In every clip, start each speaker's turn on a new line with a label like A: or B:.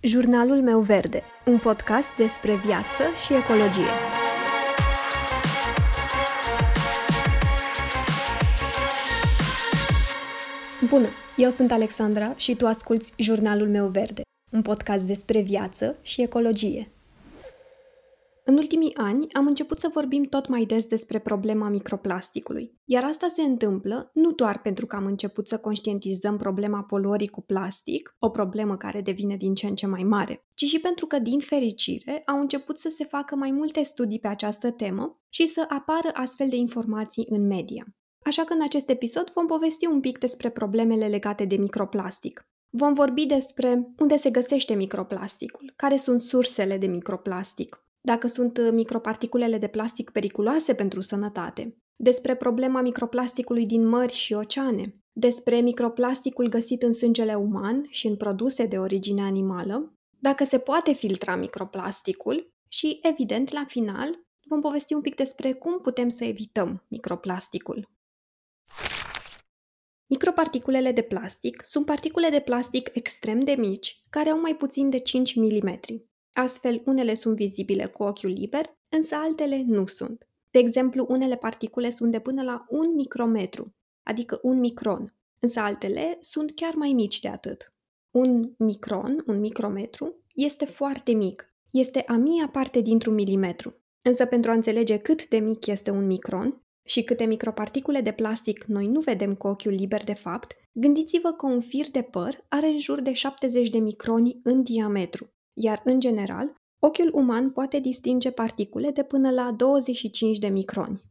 A: Jurnalul meu verde, un podcast despre viață și ecologie. Bună, eu sunt Alexandra și tu asculți Jurnalul meu verde, un podcast despre viață și ecologie. În ultimii ani am început să vorbim tot mai des despre problema microplasticului, iar asta se întâmplă nu doar pentru că am început să conștientizăm problema poluării cu plastic, o problemă care devine din ce în ce mai mare, ci și pentru că, din fericire, au început să se facă mai multe studii pe această temă și să apară astfel de informații în media. Așa că în acest episod vom povesti un pic despre problemele legate de microplastic. Vom vorbi despre unde se găsește microplasticul, care sunt sursele de microplastic, dacă sunt uh, microparticulele de plastic periculoase pentru sănătate, despre problema microplasticului din mări și oceane, despre microplasticul găsit în sângele uman și în produse de origine animală, dacă se poate filtra microplasticul și, evident, la final, vom povesti un pic despre cum putem să evităm microplasticul. Microparticulele de plastic sunt particule de plastic extrem de mici, care au mai puțin de 5 mm. Astfel, unele sunt vizibile cu ochiul liber, însă altele nu sunt. De exemplu, unele particule sunt de până la un micrometru, adică un micron, însă altele sunt chiar mai mici de atât. Un micron, un micrometru, este foarte mic, este a mia parte dintr-un milimetru. Însă pentru a înțelege cât de mic este un micron și câte microparticule de plastic noi nu vedem cu ochiul liber de fapt, gândiți-vă că un fir de păr are în jur de 70 de microni în diametru iar în general, ochiul uman poate distinge particule de până la 25 de microni.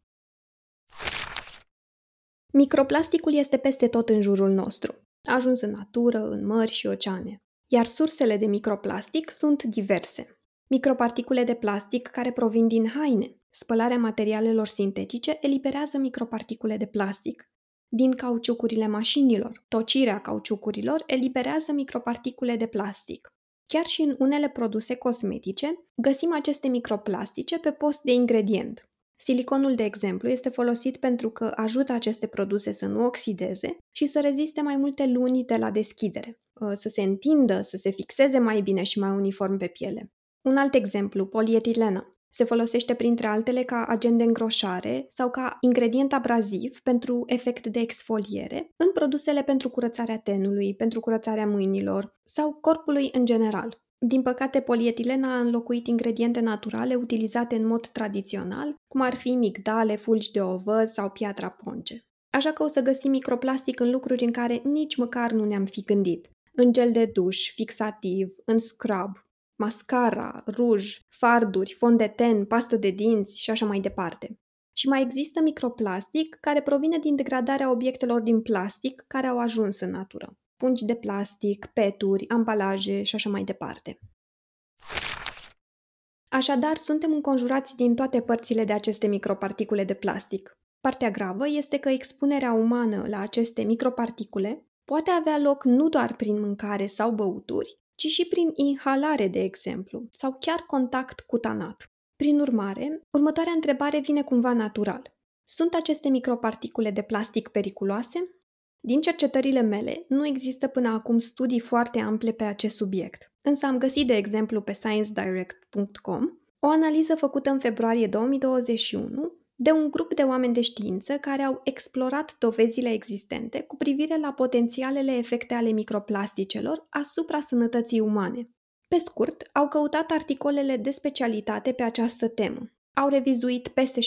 A: Microplasticul este peste tot în jurul nostru. A ajuns în natură, în mări și oceane. Iar sursele de microplastic sunt diverse. Microparticule de plastic care provin din haine. Spălarea materialelor sintetice eliberează microparticule de plastic. Din cauciucurile mașinilor, tocirea cauciucurilor eliberează microparticule de plastic. Chiar și în unele produse cosmetice găsim aceste microplastice pe post de ingredient. Siliconul, de exemplu, este folosit pentru că ajută aceste produse să nu oxideze și să reziste mai multe luni de la deschidere, ă, să se întindă, să se fixeze mai bine și mai uniform pe piele. Un alt exemplu, polietilena. Se folosește printre altele ca agent de îngroșare sau ca ingredient abraziv pentru efect de exfoliere în produsele pentru curățarea tenului, pentru curățarea mâinilor sau corpului în general. Din păcate, polietilena a înlocuit ingrediente naturale utilizate în mod tradițional, cum ar fi migdale, fulgi de ovăz sau piatra ponce. Așa că o să găsim microplastic în lucruri în care nici măcar nu ne-am fi gândit. În gel de duș, fixativ, în scrub, mascara, ruj, farduri, fond de ten, pastă de dinți și așa mai departe. Și mai există microplastic care provine din degradarea obiectelor din plastic care au ajuns în natură. Pungi de plastic, peturi, ambalaje și așa mai departe. Așadar, suntem înconjurați din toate părțile de aceste microparticule de plastic. Partea gravă este că expunerea umană la aceste microparticule poate avea loc nu doar prin mâncare sau băuturi, ci și prin inhalare, de exemplu, sau chiar contact cutanat. Prin urmare, următoarea întrebare vine cumva natural. Sunt aceste microparticule de plastic periculoase? Din cercetările mele, nu există până acum studii foarte ample pe acest subiect. Însă am găsit, de exemplu, pe sciencedirect.com o analiză făcută în februarie 2021 de un grup de oameni de știință care au explorat dovezile existente cu privire la potențialele efecte ale microplasticelor asupra sănătății umane. Pe scurt, au căutat articolele de specialitate pe această temă. Au revizuit peste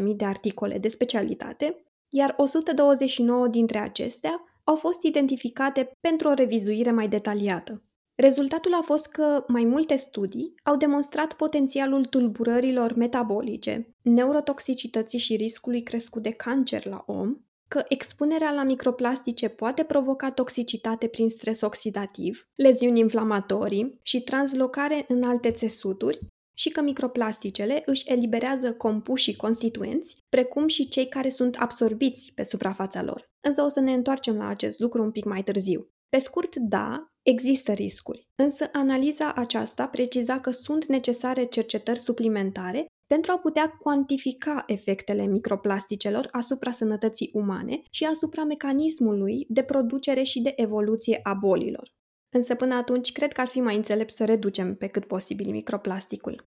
A: 17.000 de articole de specialitate, iar 129 dintre acestea au fost identificate pentru o revizuire mai detaliată. Rezultatul a fost că mai multe studii au demonstrat potențialul tulburărilor metabolice, neurotoxicității și riscului crescut de cancer la om, că expunerea la microplastice poate provoca toxicitate prin stres oxidativ, leziuni inflamatorii și translocare în alte țesuturi și că microplasticele își eliberează compuși constituenți, precum și cei care sunt absorbiți pe suprafața lor. Însă o să ne întoarcem la acest lucru un pic mai târziu. Pe scurt, da, există riscuri, însă analiza aceasta preciza că sunt necesare cercetări suplimentare pentru a putea cuantifica efectele microplasticelor asupra sănătății umane și asupra mecanismului de producere și de evoluție a bolilor. însă până atunci cred că ar fi mai înțelept să reducem pe cât posibil microplasticul.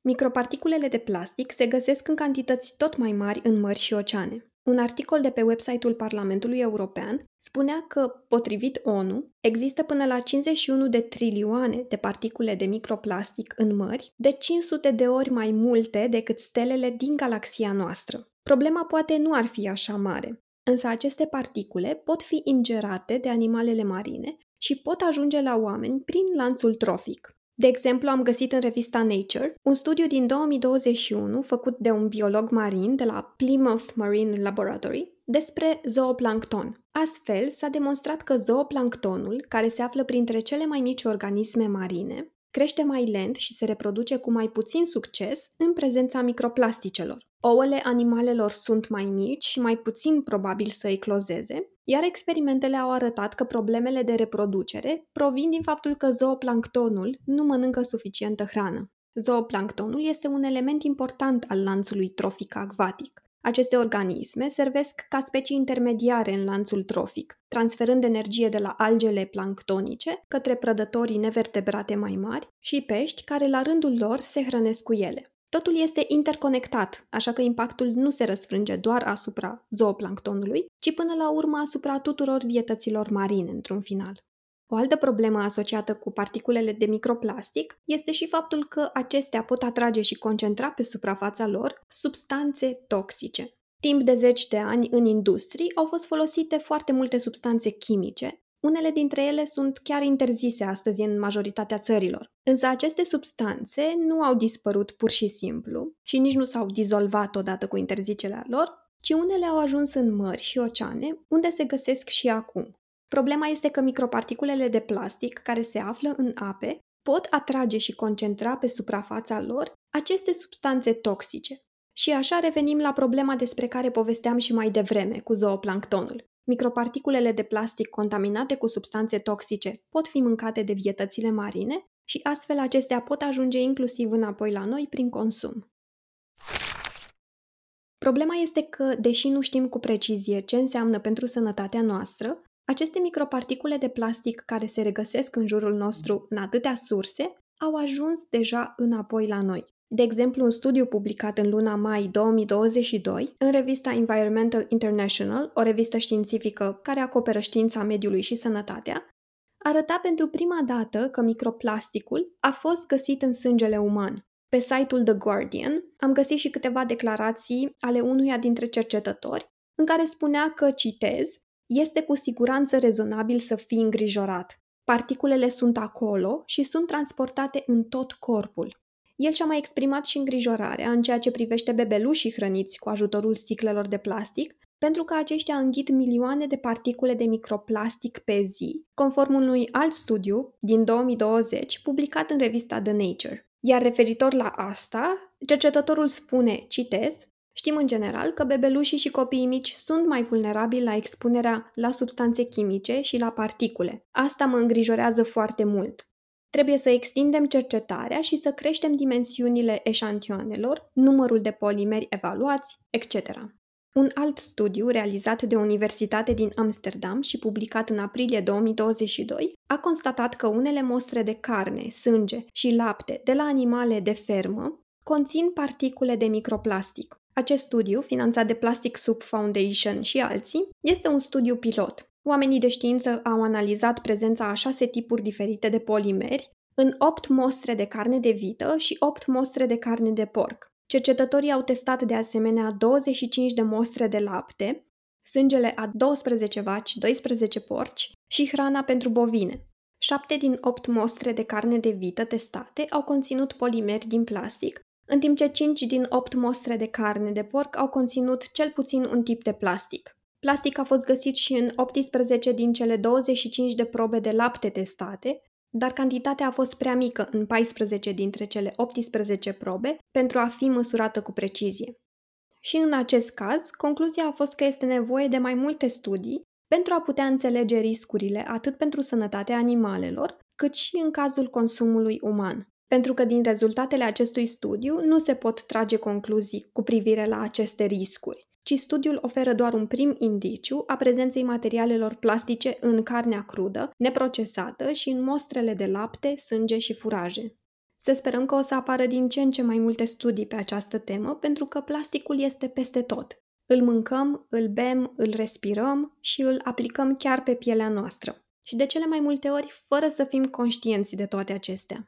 A: Microparticulele de plastic se găsesc în cantități tot mai mari în mări și oceane. Un articol de pe website-ul Parlamentului European spunea că, potrivit ONU, există până la 51 de trilioane de particule de microplastic în mări, de 500 de ori mai multe decât stelele din galaxia noastră. Problema poate nu ar fi așa mare, însă aceste particule pot fi ingerate de animalele marine și pot ajunge la oameni prin lanțul trofic. De exemplu, am găsit în revista Nature un studiu din 2021 făcut de un biolog marin de la Plymouth Marine Laboratory despre zooplancton. Astfel, s-a demonstrat că zooplanctonul, care se află printre cele mai mici organisme marine, crește mai lent și se reproduce cu mai puțin succes în prezența microplasticelor. Ouăle animalelor sunt mai mici și mai puțin probabil să eclozeze, iar experimentele au arătat că problemele de reproducere provin din faptul că zooplanctonul nu mănâncă suficientă hrană. Zooplanctonul este un element important al lanțului trofic acvatic. Aceste organisme servesc ca specii intermediare în lanțul trofic, transferând energie de la algele planctonice către prădătorii nevertebrate mai mari și pești care la rândul lor se hrănesc cu ele. Totul este interconectat, așa că impactul nu se răsfrânge doar asupra zooplanctonului, ci până la urmă asupra tuturor vietăților marine, într-un final. O altă problemă asociată cu particulele de microplastic este și faptul că acestea pot atrage și concentra pe suprafața lor substanțe toxice. Timp de zeci de ani în industrii au fost folosite foarte multe substanțe chimice, unele dintre ele sunt chiar interzise astăzi în majoritatea țărilor. Însă aceste substanțe nu au dispărut pur și simplu și nici nu s-au dizolvat odată cu interzicerea lor, ci unele au ajuns în mări și oceane, unde se găsesc și acum. Problema este că microparticulele de plastic care se află în ape pot atrage și concentra pe suprafața lor aceste substanțe toxice. Și așa revenim la problema despre care povesteam și mai devreme cu zooplanctonul. Microparticulele de plastic contaminate cu substanțe toxice pot fi mâncate de vietățile marine și astfel acestea pot ajunge inclusiv înapoi la noi prin consum. Problema este că, deși nu știm cu precizie ce înseamnă pentru sănătatea noastră, aceste microparticule de plastic care se regăsesc în jurul nostru în atâtea surse au ajuns deja înapoi la noi. De exemplu, un studiu publicat în luna mai 2022 în revista Environmental International, o revistă științifică care acoperă știința mediului și sănătatea, arăta pentru prima dată că microplasticul a fost găsit în sângele uman. Pe site-ul The Guardian am găsit și câteva declarații ale unuia dintre cercetători, în care spunea că, citez, este cu siguranță rezonabil să fii îngrijorat. Particulele sunt acolo și sunt transportate în tot corpul. El și-a mai exprimat și îngrijorarea în ceea ce privește bebelușii hrăniți cu ajutorul sticlelor de plastic, pentru că aceștia înghit milioane de particule de microplastic pe zi, conform unui alt studiu din 2020 publicat în revista The Nature. Iar referitor la asta, cercetătorul spune, citez, Știm în general că bebelușii și copiii mici sunt mai vulnerabili la expunerea la substanțe chimice și la particule. Asta mă îngrijorează foarte mult. Trebuie să extindem cercetarea și să creștem dimensiunile eșantioanelor, numărul de polimeri evaluați, etc. Un alt studiu realizat de o universitate din Amsterdam și publicat în aprilie 2022 a constatat că unele mostre de carne, sânge și lapte de la animale de fermă conțin particule de microplastic. Acest studiu, finanțat de Plastic Soup Foundation și alții, este un studiu pilot. Oamenii de știință au analizat prezența a șase tipuri diferite de polimeri în 8 mostre de carne de vită și 8 mostre de carne de porc. Cercetătorii au testat de asemenea 25 de mostre de lapte, sângele a 12 vaci, 12 porci și hrana pentru bovine. 7 din 8 mostre de carne de vită testate au conținut polimeri din plastic, în timp ce 5 din 8 mostre de carne de porc au conținut cel puțin un tip de plastic. Plastic a fost găsit și în 18 din cele 25 de probe de lapte testate, dar cantitatea a fost prea mică în 14 dintre cele 18 probe pentru a fi măsurată cu precizie. Și în acest caz, concluzia a fost că este nevoie de mai multe studii pentru a putea înțelege riscurile atât pentru sănătatea animalelor, cât și în cazul consumului uman. Pentru că din rezultatele acestui studiu nu se pot trage concluzii cu privire la aceste riscuri ci studiul oferă doar un prim indiciu a prezenței materialelor plastice în carnea crudă, neprocesată și în mostrele de lapte, sânge și furaje. Să sperăm că o să apară din ce în ce mai multe studii pe această temă, pentru că plasticul este peste tot. Îl mâncăm, îl bem, îl respirăm și îl aplicăm chiar pe pielea noastră. Și de cele mai multe ori, fără să fim conștienți de toate acestea.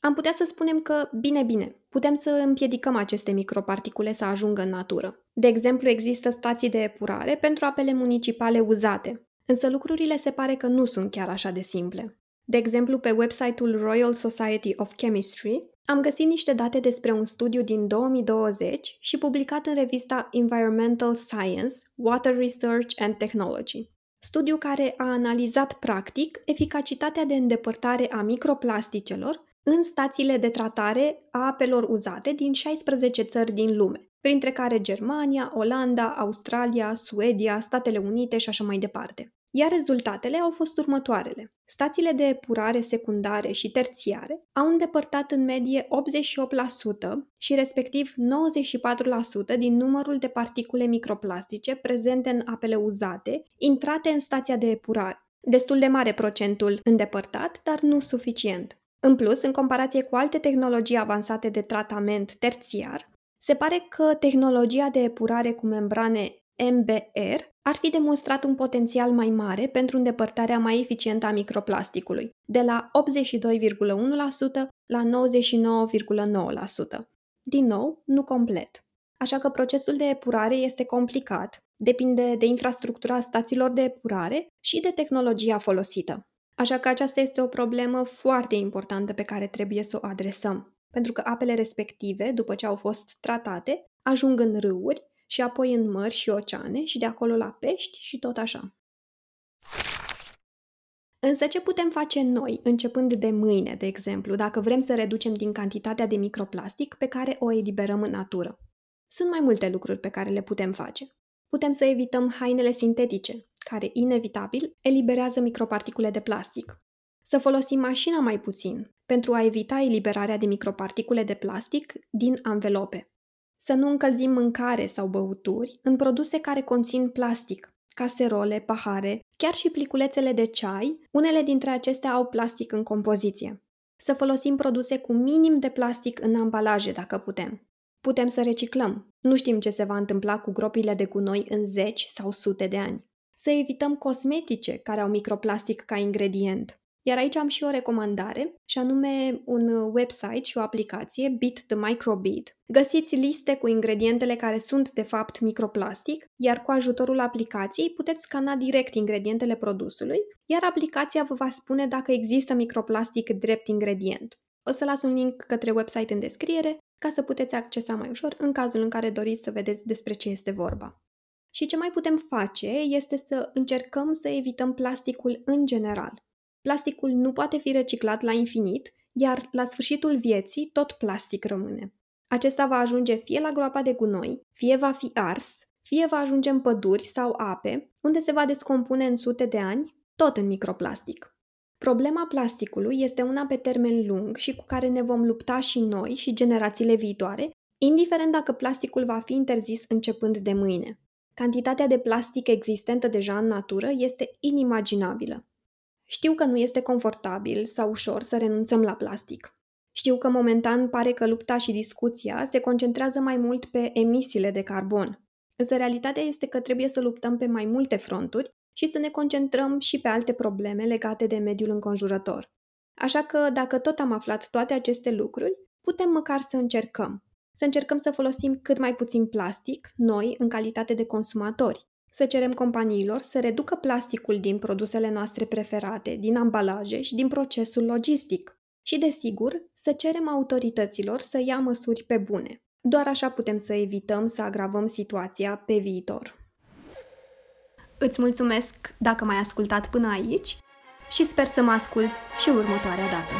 A: Am putea să spunem că, bine, bine, putem să împiedicăm aceste microparticule să ajungă în natură. De exemplu, există stații de epurare pentru apele municipale uzate, însă lucrurile se pare că nu sunt chiar așa de simple. De exemplu, pe website-ul Royal Society of Chemistry am găsit niște date despre un studiu din 2020 și publicat în revista Environmental Science, Water Research and Technology. Studiu care a analizat practic eficacitatea de îndepărtare a microplasticelor în stațiile de tratare a apelor uzate din 16 țări din lume, printre care Germania, Olanda, Australia, Suedia, Statele Unite și așa mai departe. Iar rezultatele au fost următoarele. Stațiile de epurare secundare și terțiare au îndepărtat în medie 88% și respectiv 94% din numărul de particule microplastice prezente în apele uzate, intrate în stația de epurare. Destul de mare procentul îndepărtat, dar nu suficient. În plus, în comparație cu alte tehnologii avansate de tratament terțiar, se pare că tehnologia de epurare cu membrane MBR ar fi demonstrat un potențial mai mare pentru îndepărtarea mai eficientă a microplasticului, de la 82,1% la 99,9%. Din nou, nu complet. Așa că procesul de epurare este complicat, depinde de infrastructura stațiilor de epurare și de tehnologia folosită. Așa că aceasta este o problemă foarte importantă pe care trebuie să o adresăm, pentru că apele respective, după ce au fost tratate, ajung în râuri și apoi în mări și oceane și de acolo la pești și tot așa. Însă ce putem face noi, începând de mâine, de exemplu, dacă vrem să reducem din cantitatea de microplastic pe care o eliberăm în natură? Sunt mai multe lucruri pe care le putem face. Putem să evităm hainele sintetice, care inevitabil eliberează microparticule de plastic. Să folosim mașina mai puțin, pentru a evita eliberarea de microparticule de plastic din anvelope. Să nu încălzim mâncare sau băuturi în produse care conțin plastic, caserole, pahare, chiar și pliculețele de ceai, unele dintre acestea au plastic în compoziție. Să folosim produse cu minim de plastic în ambalaje dacă putem. Putem să reciclăm. Nu știm ce se va întâmpla cu gropile de gunoi în zeci sau sute de ani. Să evităm cosmetice care au microplastic ca ingredient. Iar aici am și o recomandare, și anume un website și o aplicație, Beat the Microbeat. Găsiți liste cu ingredientele care sunt de fapt microplastic, iar cu ajutorul aplicației puteți scana direct ingredientele produsului, iar aplicația vă va spune dacă există microplastic drept ingredient. O să las un link către website în descriere ca să puteți accesa mai ușor în cazul în care doriți să vedeți despre ce este vorba. Și ce mai putem face este să încercăm să evităm plasticul în general. Plasticul nu poate fi reciclat la infinit, iar la sfârșitul vieții tot plastic rămâne. Acesta va ajunge fie la groapa de gunoi, fie va fi ars, fie va ajunge în păduri sau ape, unde se va descompune în sute de ani, tot în microplastic. Problema plasticului este una pe termen lung și cu care ne vom lupta și noi și generațiile viitoare, indiferent dacă plasticul va fi interzis începând de mâine. Cantitatea de plastic existentă deja în natură este inimaginabilă. Știu că nu este confortabil sau ușor să renunțăm la plastic. Știu că momentan pare că lupta și discuția se concentrează mai mult pe emisiile de carbon. Însă realitatea este că trebuie să luptăm pe mai multe fronturi și să ne concentrăm și pe alte probleme legate de mediul înconjurător. Așa că, dacă tot am aflat toate aceste lucruri, putem măcar să încercăm. Să încercăm să folosim cât mai puțin plastic, noi, în calitate de consumatori, să cerem companiilor să reducă plasticul din produsele noastre preferate, din ambalaje și din procesul logistic. Și, desigur, să cerem autorităților să ia măsuri pe bune. Doar așa putem să evităm să agravăm situația pe viitor. Îți mulțumesc dacă m-ai ascultat până aici și sper să mă ascult și următoarea dată.